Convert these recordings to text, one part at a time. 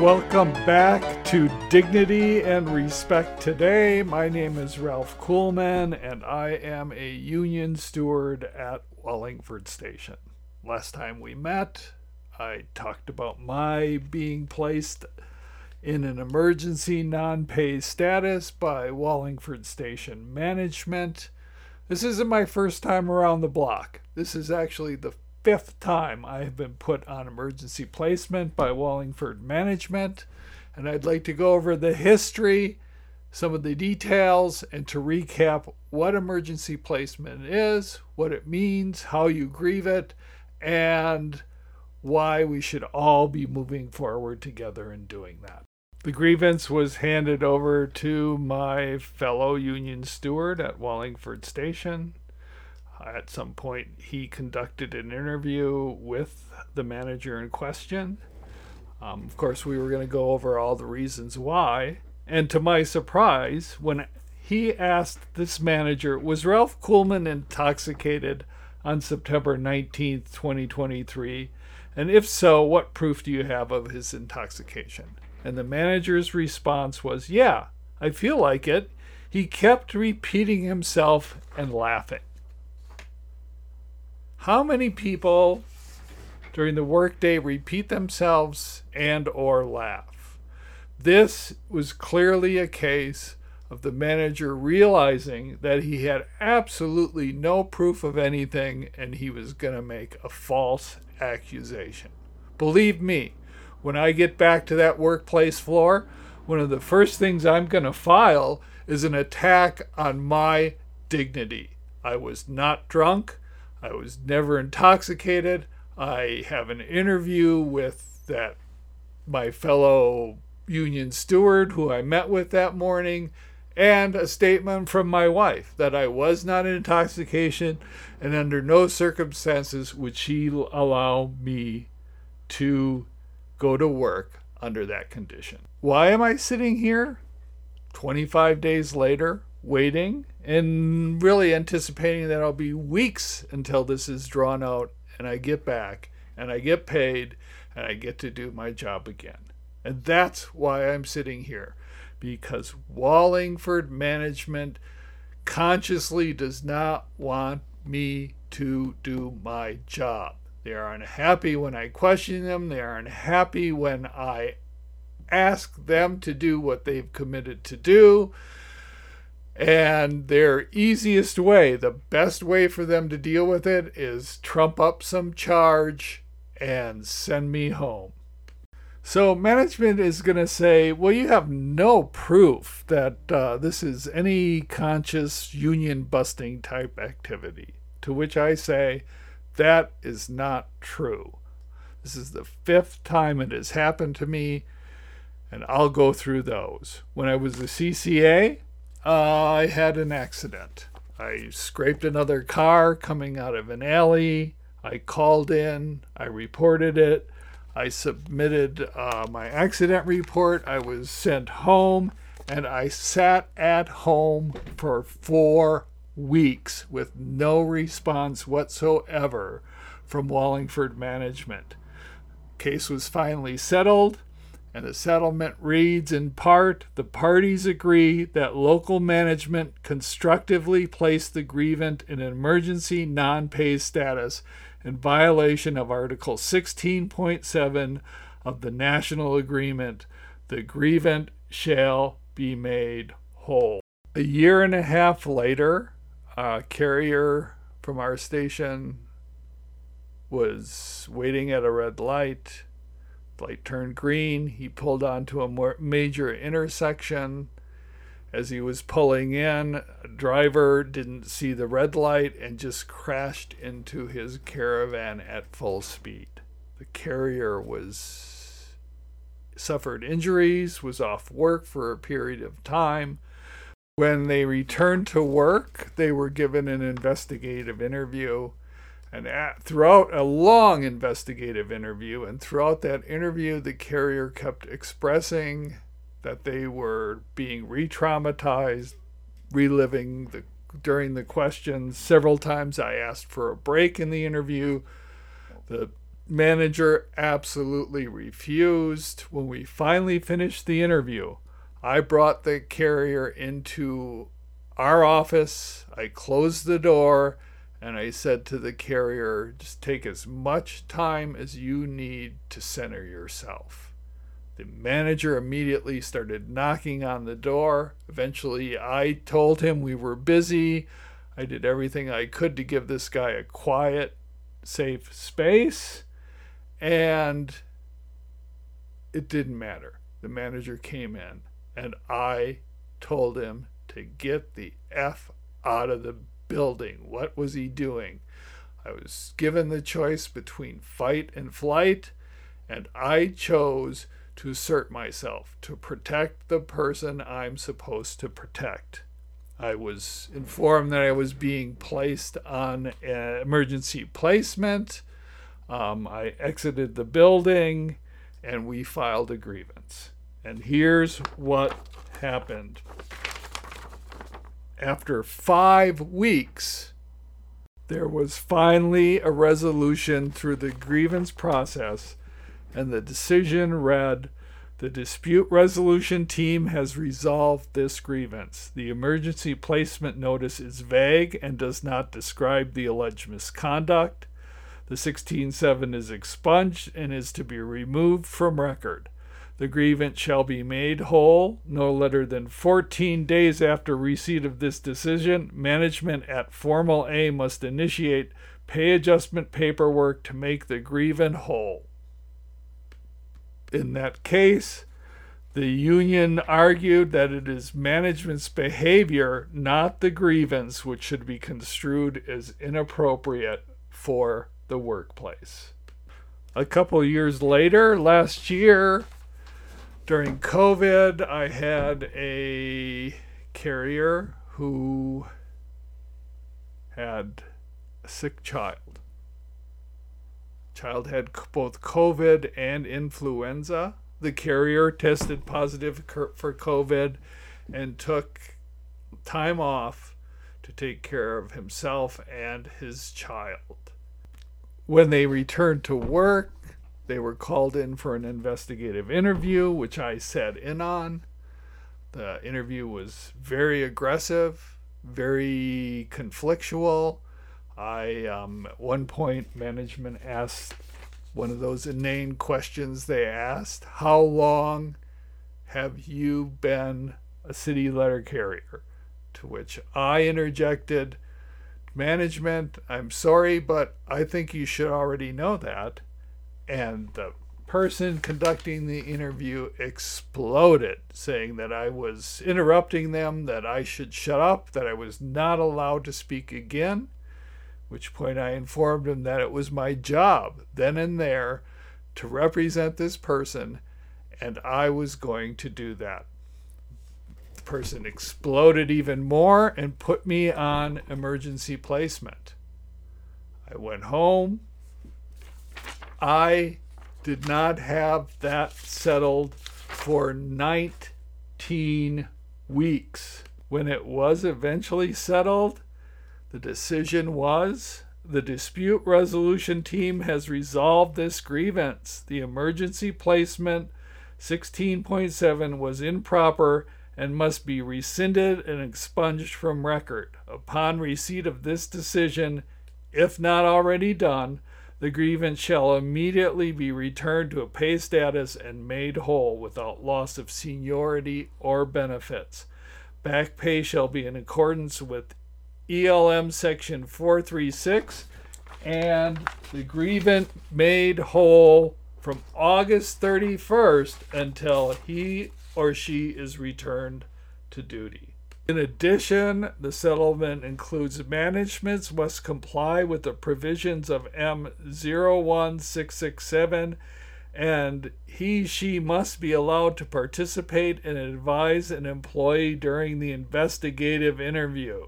Welcome back to Dignity and Respect Today. My name is Ralph Kuhlman, and I am a union steward at Wallingford Station. Last time we met, I talked about my being placed in an emergency non pay status by Wallingford Station Management. This isn't my first time around the block. This is actually the fifth time I have been put on emergency placement by Wallingford Management. And I'd like to go over the history, some of the details, and to recap what emergency placement is, what it means, how you grieve it, and why we should all be moving forward together in doing that. The grievance was handed over to my fellow union steward at Wallingford Station. At some point, he conducted an interview with the manager in question. Um, of course, we were going to go over all the reasons why. And to my surprise, when he asked this manager, Was Ralph Kuhlman intoxicated on September 19th, 2023? And if so, what proof do you have of his intoxication? And the manager's response was, Yeah, I feel like it. He kept repeating himself and laughing. How many people during the workday repeat themselves and or laugh? This was clearly a case of the manager realizing that he had absolutely no proof of anything and he was going to make a false accusation. Believe me, when I get back to that workplace floor, one of the first things I'm going to file is an attack on my dignity. I was not drunk. I was never intoxicated. I have an interview with that my fellow union steward who I met with that morning and a statement from my wife that I was not in intoxication and under no circumstances would she allow me to go to work under that condition. Why am I sitting here 25 days later waiting and really anticipating that I'll be weeks until this is drawn out and I get back and I get paid and I get to do my job again. And that's why I'm sitting here because Wallingford management consciously does not want me to do my job. They are unhappy when I question them. They are unhappy when I ask them to do what they've committed to do. And their easiest way, the best way for them to deal with it, is trump up some charge and send me home. So management is going to say, well, you have no proof that uh, this is any conscious union busting type activity. To which I say, that is not true. This is the fifth time it has happened to me, and I'll go through those. When I was a CCA, I had an accident. I scraped another car coming out of an alley. I called in, I reported it, I submitted uh, my accident report, I was sent home, and I sat at home for four weeks with no response whatsoever from Wallingford management. Case was finally settled, and the settlement reads in part the parties agree that local management constructively placed the grievant in an emergency non pay status in violation of Article 16.7 of the National Agreement. The grievant shall be made whole. A year and a half later, a carrier from our station was waiting at a red light. Light turned green. He pulled onto a major intersection. As he was pulling in, a driver didn't see the red light and just crashed into his caravan at full speed. The carrier was suffered injuries, was off work for a period of time. When they returned to work, they were given an investigative interview. And at, throughout a long investigative interview, and throughout that interview, the carrier kept expressing that they were being re traumatized, reliving the during the questions. Several times I asked for a break in the interview. The manager absolutely refused. When we finally finished the interview, I brought the carrier into our office. I closed the door and I said to the carrier, just take as much time as you need to center yourself. The manager immediately started knocking on the door. Eventually, I told him we were busy. I did everything I could to give this guy a quiet, safe space. And it didn't matter. The manager came in, and I told him to get the F out of the building. What was he doing? I was given the choice between fight and flight, and I chose to assert myself, to protect the person I'm supposed to protect. I was informed that I was being placed on emergency placement. Um, I exited the building and we filed a grievance. And here's what happened after five weeks, there was finally a resolution through the grievance process, and the decision read The dispute resolution team has resolved this grievance. The emergency placement notice is vague and does not describe the alleged misconduct. The 167 is expunged and is to be removed from record. The grievant shall be made whole no later than 14 days after receipt of this decision. Management at Formal A must initiate pay adjustment paperwork to make the grievant whole. In that case, the union argued that it is management's behavior, not the grievance, which should be construed as inappropriate for the workplace. A couple years later, last year, during COVID, I had a carrier who had a sick child. Child had both COVID and influenza. The carrier tested positive for COVID and took time off to take care of himself and his child. When they returned to work, they were called in for an investigative interview, which I sat in on. The interview was very aggressive, very conflictual. I, um, at one point, management asked one of those inane questions they asked How long have you been a city letter carrier? To which I interjected, Management, I'm sorry, but I think you should already know that and the person conducting the interview exploded, saying that I was interrupting them, that I should shut up, that I was not allowed to speak again. Which point I informed him that it was my job then and there to represent this person, and I was going to do that. The person exploded even more and put me on emergency placement. I went home, I did not have that settled for 19 weeks. When it was eventually settled, the decision was the dispute resolution team has resolved this grievance. The emergency placement 16.7 was improper and must be rescinded and expunged from record. Upon receipt of this decision, if not already done, the grievance shall immediately be returned to a pay status and made whole without loss of seniority or benefits. Back pay shall be in accordance with ELM section 436 and the grievant made whole from August 31st until he or she is returned to duty. In addition, the settlement includes managements must comply with the provisions of M01667 and he she must be allowed to participate and advise an employee during the investigative interview.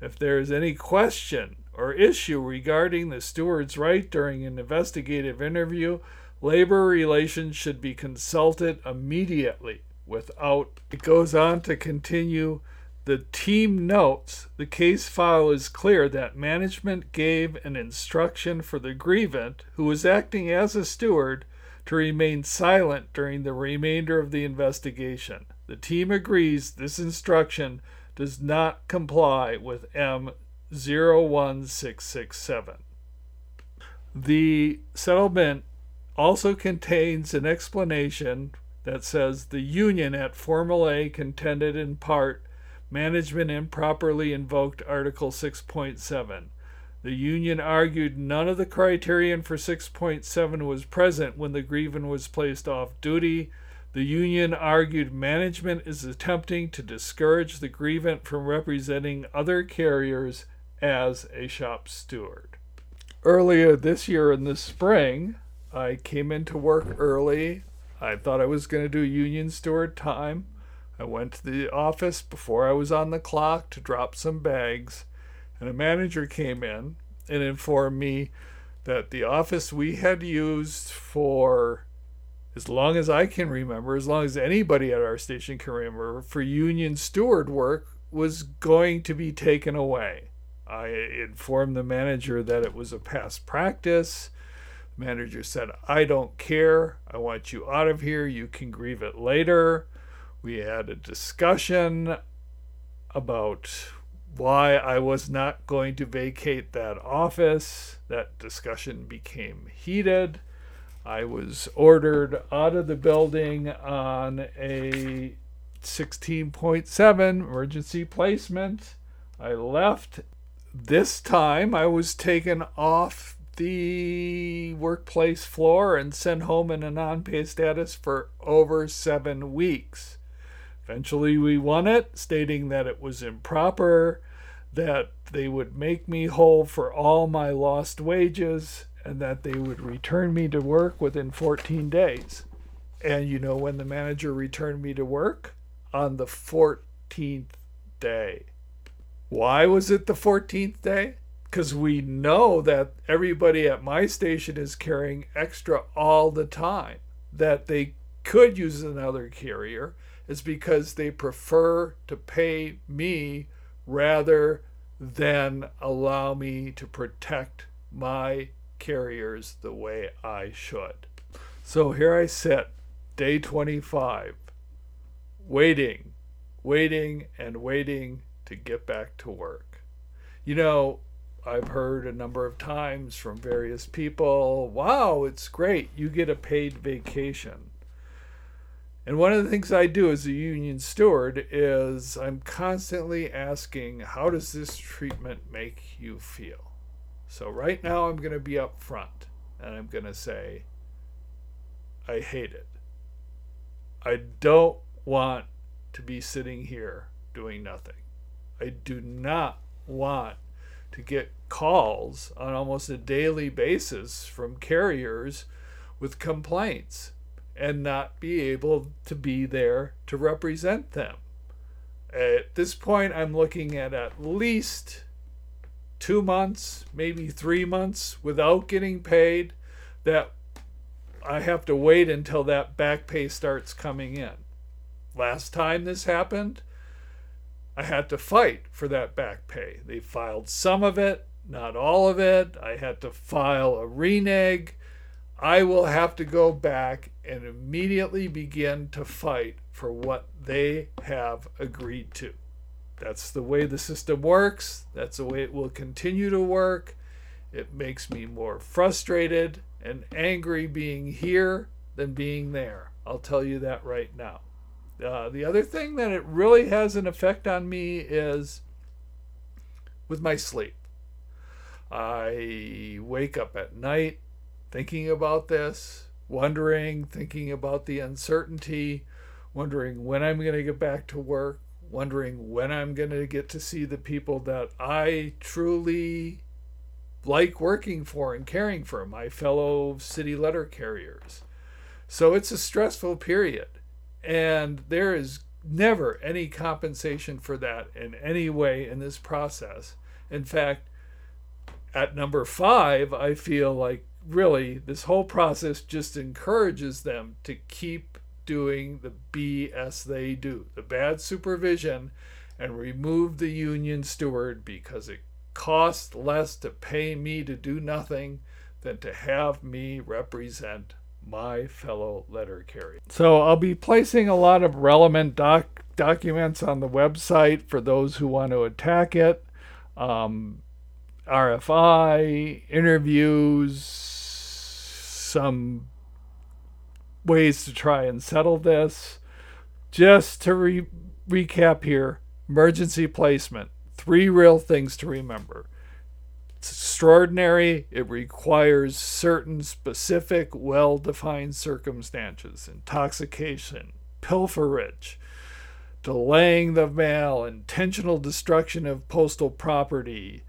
If there is any question or issue regarding the steward's right during an investigative interview, labor relations should be consulted immediately without. It goes on to continue The team notes the case file is clear that management gave an instruction for the grievant, who was acting as a steward, to remain silent during the remainder of the investigation. The team agrees this instruction does not comply with M01667. The settlement also contains an explanation that says the union at Formal A contended in part management improperly invoked Article 6.7. The union argued none of the criterion for 6.7 was present when the grievance was placed off duty. The union argued management is attempting to discourage the grievant from representing other carriers as a shop steward. Earlier this year in the spring, I came into work early. I thought I was going to do union steward time. I went to the office before I was on the clock to drop some bags, and a manager came in and informed me that the office we had used for as long as I can remember, as long as anybody at our station can remember, for union steward work was going to be taken away. I informed the manager that it was a past practice. Manager said, I don't care. I want you out of here. You can grieve it later. We had a discussion about why I was not going to vacate that office. That discussion became heated. I was ordered out of the building on a 16.7 emergency placement. I left. This time I was taken off the workplace floor and sent home in a non pay status for over seven weeks. Eventually, we won it, stating that it was improper, that they would make me whole for all my lost wages, and that they would return me to work within 14 days. And you know when the manager returned me to work? On the 14th day. Why was it the 14th day? Because we know that everybody at my station is carrying extra all the time, that they could use another carrier is because they prefer to pay me rather than allow me to protect my carriers the way I should. So here I sit, day 25, waiting, waiting, and waiting to get back to work. You know, I've heard a number of times from various people, wow, it's great, you get a paid vacation. And one of the things I do as a union steward is I'm constantly asking, how does this treatment make you feel? So right now I'm going to be up front and I'm going to say, I hate it. I don't want to be sitting here doing nothing. I do not want to get calls on almost a daily basis from carriers with complaints and not be able to be there to represent them. At this point, I'm looking at at least two months, maybe three months without getting paid. That I have to wait until that back pay starts coming in. Last time this happened, I had to fight for that back pay. They filed some of it, not all of it. I had to file a renege. I will have to go back and immediately begin to fight for what they have agreed to. That's the way the system works. That's the way it will continue to work. It makes me more frustrated and angry being here than being there. I'll tell you that right now. Uh, the other thing that it really has an effect on me is with my sleep. I wake up at night thinking about this, wondering, thinking about the uncertainty, wondering when I'm going to get back to work, wondering when I'm going to get to see the people that I truly like working for and caring for, my fellow city letter carriers. So it's a stressful period. And there is never any compensation for that in any way in this process. In fact, at number five, I feel like really, this whole process just encourages them to keep doing the BS they do, the bad supervision, and remove the union steward because it costs less to pay me to do nothing than to have me represent my fellow letter carrier. So I'll be placing a lot of relevant doc- documents on the website for those who want to attack it. Um, RFI, interviews, some ways to try and settle this. Just to re- recap here emergency placement. Three real things to remember. Extraordinary. It requires certain specific, well defined circumstances intoxication, pilferage, delaying the mail, intentional destruction of postal property,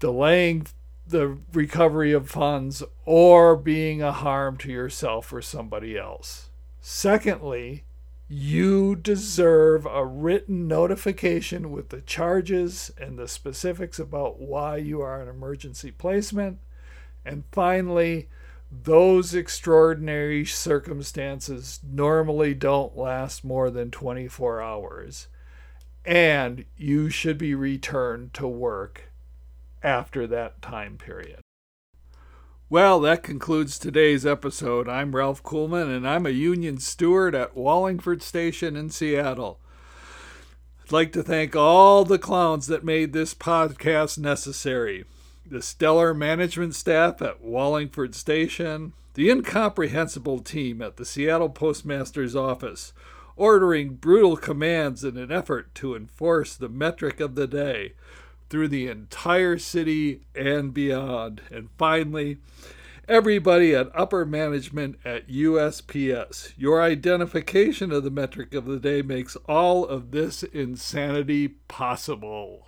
delaying the recovery of funds, or being a harm to yourself or somebody else. Secondly, you deserve a written notification with the charges and the specifics about why you are an emergency placement. And finally, those extraordinary circumstances normally don't last more than 24 hours. And you should be returned to work after that time period. Well, that concludes today's episode. I'm Ralph Kuhlman, and I'm a union steward at Wallingford Station in Seattle. I'd like to thank all the clowns that made this podcast necessary the stellar management staff at Wallingford Station, the incomprehensible team at the Seattle Postmaster's Office, ordering brutal commands in an effort to enforce the metric of the day through the entire city and beyond. And finally, everybody at upper management at USPS. Your identification of the metric of the day makes all of this insanity possible.